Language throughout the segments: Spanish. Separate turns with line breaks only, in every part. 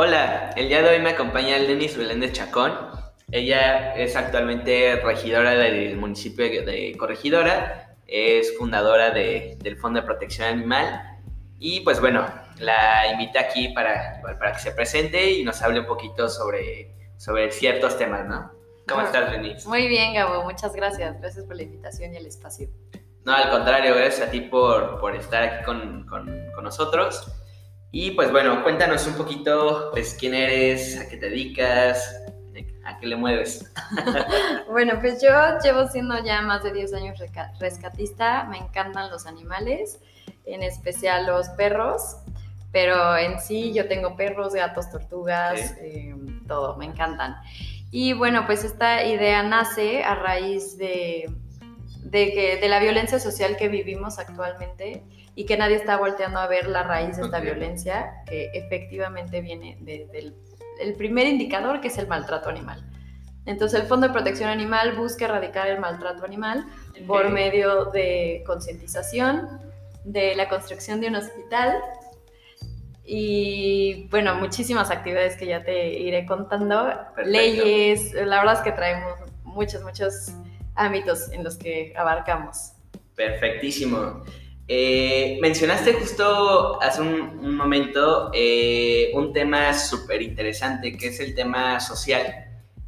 Hola, el día de hoy me acompaña Lenis Beléndez Chacón. Ella es actualmente regidora del municipio de Corregidora, es fundadora del Fondo de Protección Animal y pues bueno, la invité aquí para, para que se presente y nos hable un poquito sobre, sobre ciertos temas, ¿no? ¿Cómo estás, Lenis?
Muy bien, Gabo, muchas gracias. Gracias por la invitación y el espacio.
No, al contrario, gracias a ti por, por estar aquí con, con, con nosotros. Y pues bueno, cuéntanos un poquito, pues quién eres, a qué te dedicas, a qué le mueves.
bueno, pues yo llevo siendo ya más de 10 años rescatista, me encantan los animales, en especial los perros, pero en sí yo tengo perros, gatos, tortugas, eh, todo, me encantan. Y bueno, pues esta idea nace a raíz de, de, que, de la violencia social que vivimos actualmente y que nadie está volteando a ver la raíz de esta violencia que efectivamente viene desde el, primer indicador que es el maltrato animal. Entonces el Fondo de Protección Animal busca erradicar el maltrato animal por medio de concientización, de la construcción de un hospital y bueno, muchísimas actividades que ya te iré contando, leyes, la verdad es que traemos muchos, muchos ámbitos en los que abarcamos.
Perfectísimo. Eh, mencionaste justo hace un, momento eh, un tema súper interesante que es el tema social.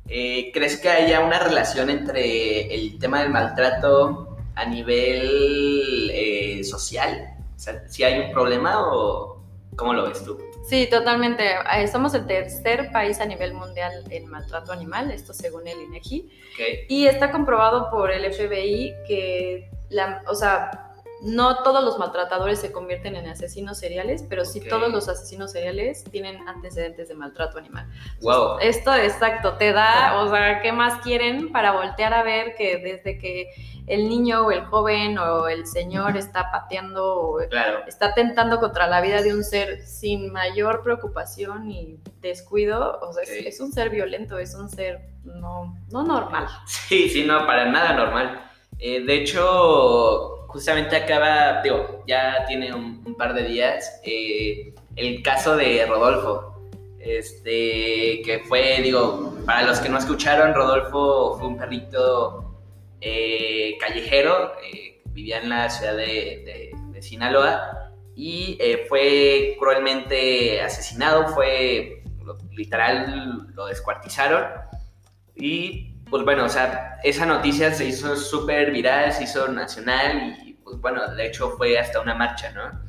Eh, ¿Crees que haya una relación entre el tema del maltrato a nivel social? O sea, ¿si hay un problema o cómo lo ves tú?
Sí, totalmente. Somos el tercer país a nivel mundial en maltrato animal, esto según el INEGI. Y está comprobado por el FBI que, la, o sea, no todos los maltratadores se convierten en asesinos seriales, pero sí todos los asesinos seriales tienen antecedentes de maltrato animal.
Wow.
Esto exacto, te da, o sea, ¿qué más quieren para voltear a ver que desde que el niño o el joven o el señor está pateando o está tentando contra la vida de un ser sin mayor preocupación y descuido, o sea, es, un ser violento, es un ser no, no normal.
Sí, sí, no, para nada normal. Eh, de hecho, justamente acaba, digo, ya tiene un, par de días, eh, el caso de Rodolfo. Este, que fue, digo, para los que no escucharon, Rodolfo fue un perrito eh, callejero, eh, vivía en la ciudad de, Sinaloa y fue cruelmente asesinado, fue literal, lo descuartizaron y pues bueno, o sea, esa noticia se hizo súper viral, se hizo nacional y pues bueno, de hecho fue hasta una marcha, ¿no?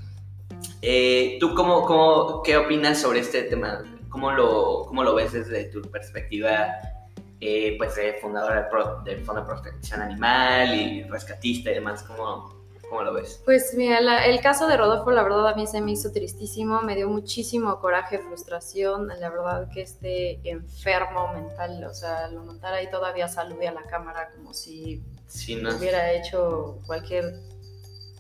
Eh, ¿Tú cómo, cómo, qué opinas sobre este tema? ¿Cómo lo, cómo lo ves desde tu perspectiva, eh, pues, de fundadora del Fondo de Protección Animal y rescatista y demás? ¿Cómo, ¿Cómo lo ves?
Pues mira, el caso de Rodolfo, la verdad a mí se me hizo tristísimo, me dio muchísimo coraje, frustración, la verdad que esté enfermo mental, o sea, lo montara ahí todavía saludé a la cámara como si no. hubiera hecho cualquier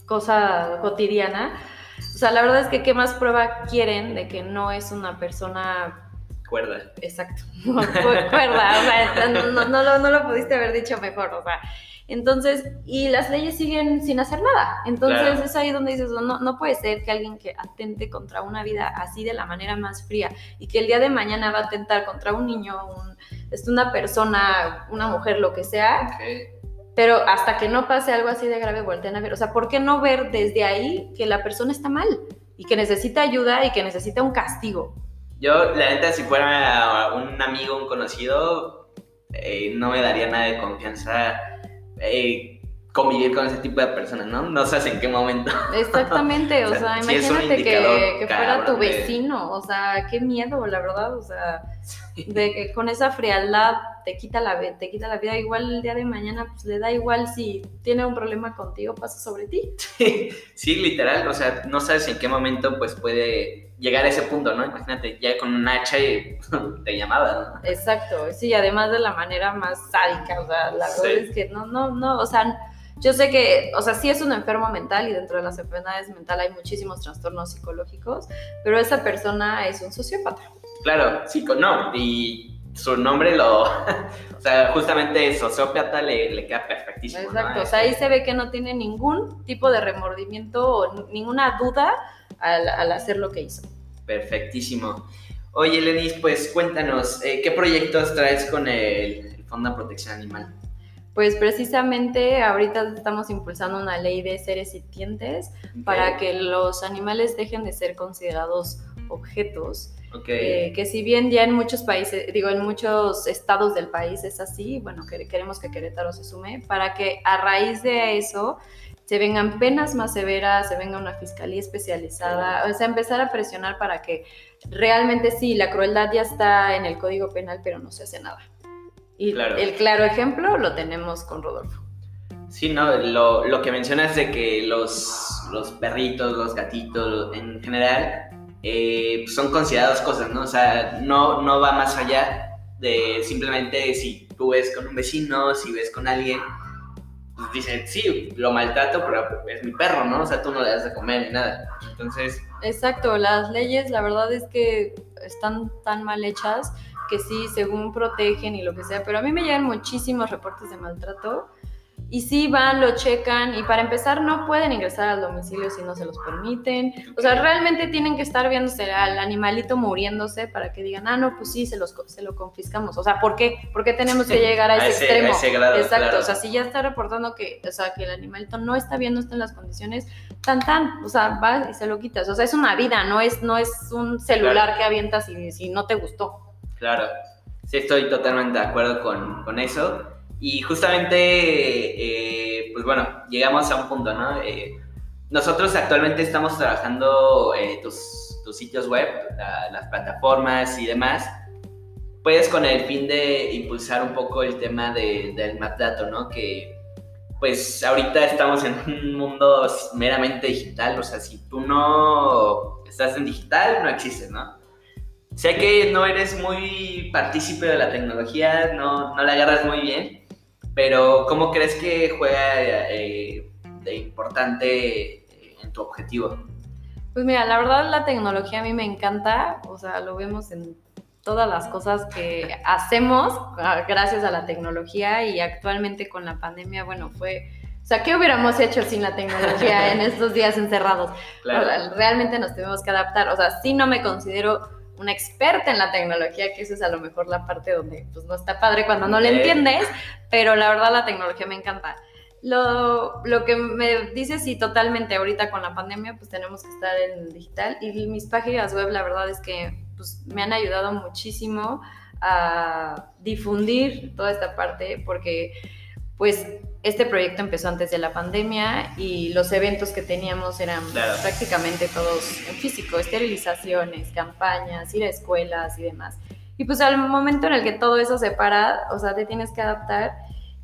cosa cotidiana. O sea, la verdad es que qué más prueba quieren de que no es una persona
cuerda.
Exacto, cuerda, o sea, no, no, lo, no lo pudiste haber dicho mejor, o sea, entonces, y las leyes siguen sin hacer nada. Entonces es ahí donde dices, no, no puede ser que alguien que atente contra una vida así de la manera más fría y que el día de mañana va a atentar contra un niño, un, una persona, una mujer, lo que sea. Pero hasta que no pase algo así de grave, voltean a ver. O sea, ¿por qué no ver desde ahí que la persona está mal y que necesita ayuda y que necesita un castigo?
Yo, la neta, si fuera un amigo, un conocido, eh, no me daría nada de confianza eh, convivir con ese tipo de personas, ¿no? No sabes en qué momento.
Exactamente, o, sea, imagínate que, fuera tu vecino, o sea, qué miedo, la verdad, o sea, de que con esa frialdad te quita la te quita la vida, igual el día de mañana pues le da igual si tiene un problema contigo pasa sobre ti.
Sí, literal, o sea, no sabes en qué momento pues puede llegar a ese punto, ¿no? Imagínate, ya con un hacha y te llamaba,
¿no? Exacto, sí, además de la manera más sádica, o sea, la verdad es que no, no, no, o sea, yo sé que, o sea, sí es un enfermo mental y dentro de las enfermedades mentales hay muchísimos trastornos psicológicos, pero esa persona es un sociópata.
Claro, sí, no, y su nombre lo, o sea, justamente sociópata le, le queda perfectísimo.
Exacto, o sea, ahí se ve que no tiene ningún tipo de remordimiento o ninguna duda al, hacer lo que hizo.
Perfectísimo. Oye, Lenis, pues cuéntanos, eh, ¿qué proyectos traes con el, el Fondo de Protección Animal?
Pues precisamente ahorita estamos impulsando una ley de seres sintientes para que los animales dejen de ser considerados objetos.
Okay.
Eh, que si bien ya en muchos países, digo, en muchos estados del país es así, bueno, que queremos que Querétaro se sume, para que a raíz de eso se vengan penas más severas, se venga una fiscalía especializada, o sea, empezar a presionar para que realmente sí, la crueldad ya está en el Código Penal, pero no se hace nada. Y
Claro.
el claro ejemplo lo tenemos con Rodolfo.
Sí, no, lo, lo que mencionas de que los, los perritos, los gatitos en general eh, son considerados cosas, ¿no? O sea, no, no va más allá de simplemente si tú ves con un vecino, si ves con alguien, pues dicen, sí, lo maltrato, pero es mi perro, ¿no? O sea, tú no le das de comer ni nada. Entonces,
Exacto, las leyes la verdad es que están tan mal hechas que sí, según protegen y lo que sea, pero a mí me llegan muchísimos reportes de maltrato y sí van, lo checan y para empezar no pueden ingresar al domicilio si no se los permiten. O sea, realmente tienen que estar viéndose al animalito muriéndose para que digan, ah, no, pues sí, se, los, se lo confiscamos. O sea, ¿por qué? ¿Por qué tenemos que llegar a ese,
a ese,
extremo?
a ese grado,
Exacto,
claro.
o sea, si ya está reportando que, o sea, que el animalito no está bien, no está en las condiciones, tan tan, o sea, vas y se lo quitas. O sea, es una vida, no es, no es un celular
Claro.
que avientas y si no te gustó.
Claro, sí estoy totalmente de acuerdo con, con eso. Y justamente, eh, pues bueno, llegamos a un punto, ¿no? Eh, nosotros actualmente estamos trabajando eh, tus, tus sitios web, la- las plataformas y demás, pues con el fin de impulsar un poco el tema de- del maltrato, ¿no? Que pues ahorita estamos en un mundo meramente digital, o sea, si tú no estás en digital, no existes, ¿no? Sé que no eres muy partícipe de la tecnología, no, no la agarras muy bien, pero ¿cómo crees que juega eh, de importante eh, en tu objetivo?
Pues mira, la verdad la tecnología a mí me encanta, o sea, lo vemos en todas las cosas que hacemos ah, gracias a la tecnología y actualmente con la pandemia, bueno, fue, o sea, ¿qué hubiéramos hecho sin la tecnología en estos días encerrados?
Claro,
O sea, realmente nos tuvimos que adaptar, o sea, sí no me considero una experta en la tecnología, que eso es a lo mejor la parte donde pues no está padre cuando no le
Ok.
entiendes, pero la verdad la tecnología me encanta. Lo, lo que me dice, sí, totalmente, ahorita con la pandemia, pues tenemos que estar en digital y mis páginas web, la verdad es que pues, me han ayudado muchísimo a difundir toda esta parte, porque pues este proyecto empezó antes de la pandemia y los eventos que teníamos eran
Claro.
prácticamente todos en físico, esterilizaciones, campañas, ir a escuelas y demás. Y pues al momento en el que todo eso se para, o sea, te tienes que adaptar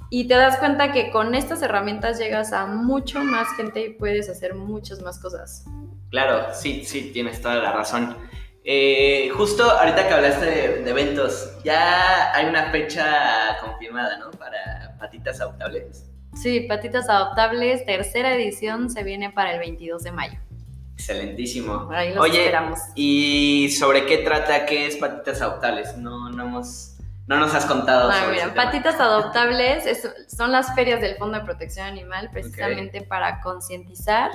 y te das cuenta que con estas herramientas llegas a mucho más gente y puedes hacer muchas más cosas.
claro, sí, sí, tienes toda la razón. Eh, justo ahorita que hablaste de, de eventos, ya hay una fecha confirmada, ¿no? Para patitas adoptables.
Sí, Patitas Adoptables, tercera edición, se viene para el 22 de mayo.
Excelentísimo.
Ahí los
Oye,
esperamos.
¿y sobre qué trata? ¿Qué es patitas adoptables? No, no hemos, no nos has contado.
Ah,
sobre
mira,
ese tema.
Patitas Adoptables es- son las ferias del Fondo de Protección Animal precisamente para concientizar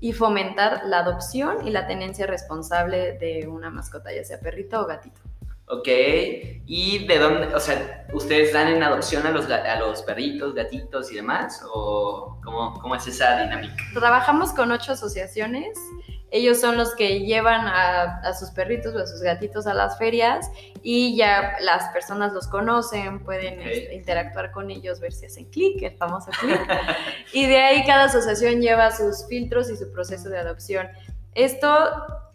y fomentar la adopción y la tenencia responsable de una mascota, ya sea perrito o gatito.
Ok, ¿y de dónde, o sea, ustedes dan en adopción a los, a los perritos, gatitos y demás? ¿O cómo, cómo es esa dinámica?
Trabajamos con ocho asociaciones. Ellos son los que llevan a, a sus perritos o a sus gatitos a las ferias y ya las personas los conocen, pueden
Ok.
este, interactuar con ellos, ver si hacen clic, el famoso clic. y de ahí cada asociación lleva sus filtros y su proceso de adopción. Esto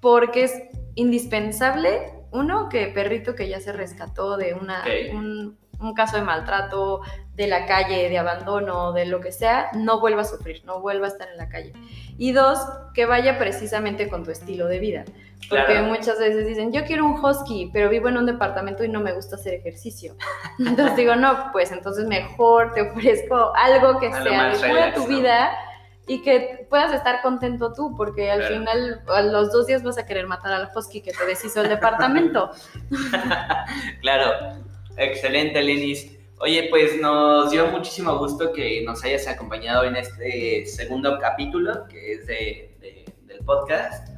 porque es indispensable, uno, que perrito que ya se rescató de una, un, un caso de maltrato, de la calle, de abandono, de lo que sea, no vuelva a sufrir, no vuelva a estar en la calle. Y dos, que vaya precisamente con tu estilo de vida. Porque
Claro.
muchas veces dicen, yo quiero un husky, pero vivo en un departamento y no me gusta hacer ejercicio. Entonces digo, no, pues entonces mejor te ofrezco algo que sea de tu vida y que puedas estar contento tú, porque al
Claro.
final, a los dos días vas a querer matar al husky que te deshizo el departamento.
Claro, excelente, Linis. Oye, pues nos dio muchísimo gusto que nos hayas acompañado en este segundo capítulo, que es de, de- del podcast.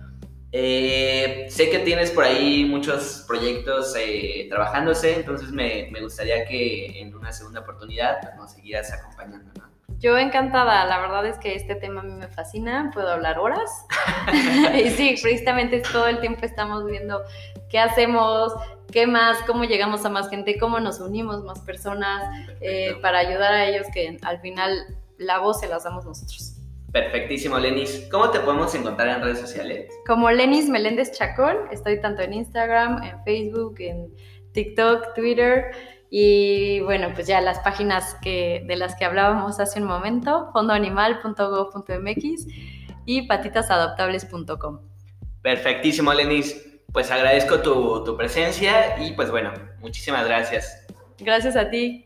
Eh, sé que tienes por ahí muchos proyectos eh, trabajándose, entonces me, me, gustaría que en una segunda oportunidad pues, nos siguieras acompañando, ¿no?
Yo encantada, la verdad es que este tema a mí me fascina, puedo hablar horas. y sí, precisamente todo el tiempo estamos viendo qué hacemos, qué más, cómo llegamos a más gente, cómo nos unimos más personas eh, para ayudar a ellos que al final la voz se las damos nosotros.
Perfectísimo, Lenis. ¿Cómo te podemos encontrar en redes sociales?
Como Lenis Meléndez Chacón, estoy tanto en Instagram, en Facebook, en TikTok, Twitter y bueno, pues ya las páginas que, de las que hablábamos hace un momento, fondoanimal.gov.mx y patitasadoptables.com.
Perfectísimo, Lenis. Pues agradezco tu, tu presencia y pues bueno, muchísimas gracias.
Gracias a ti.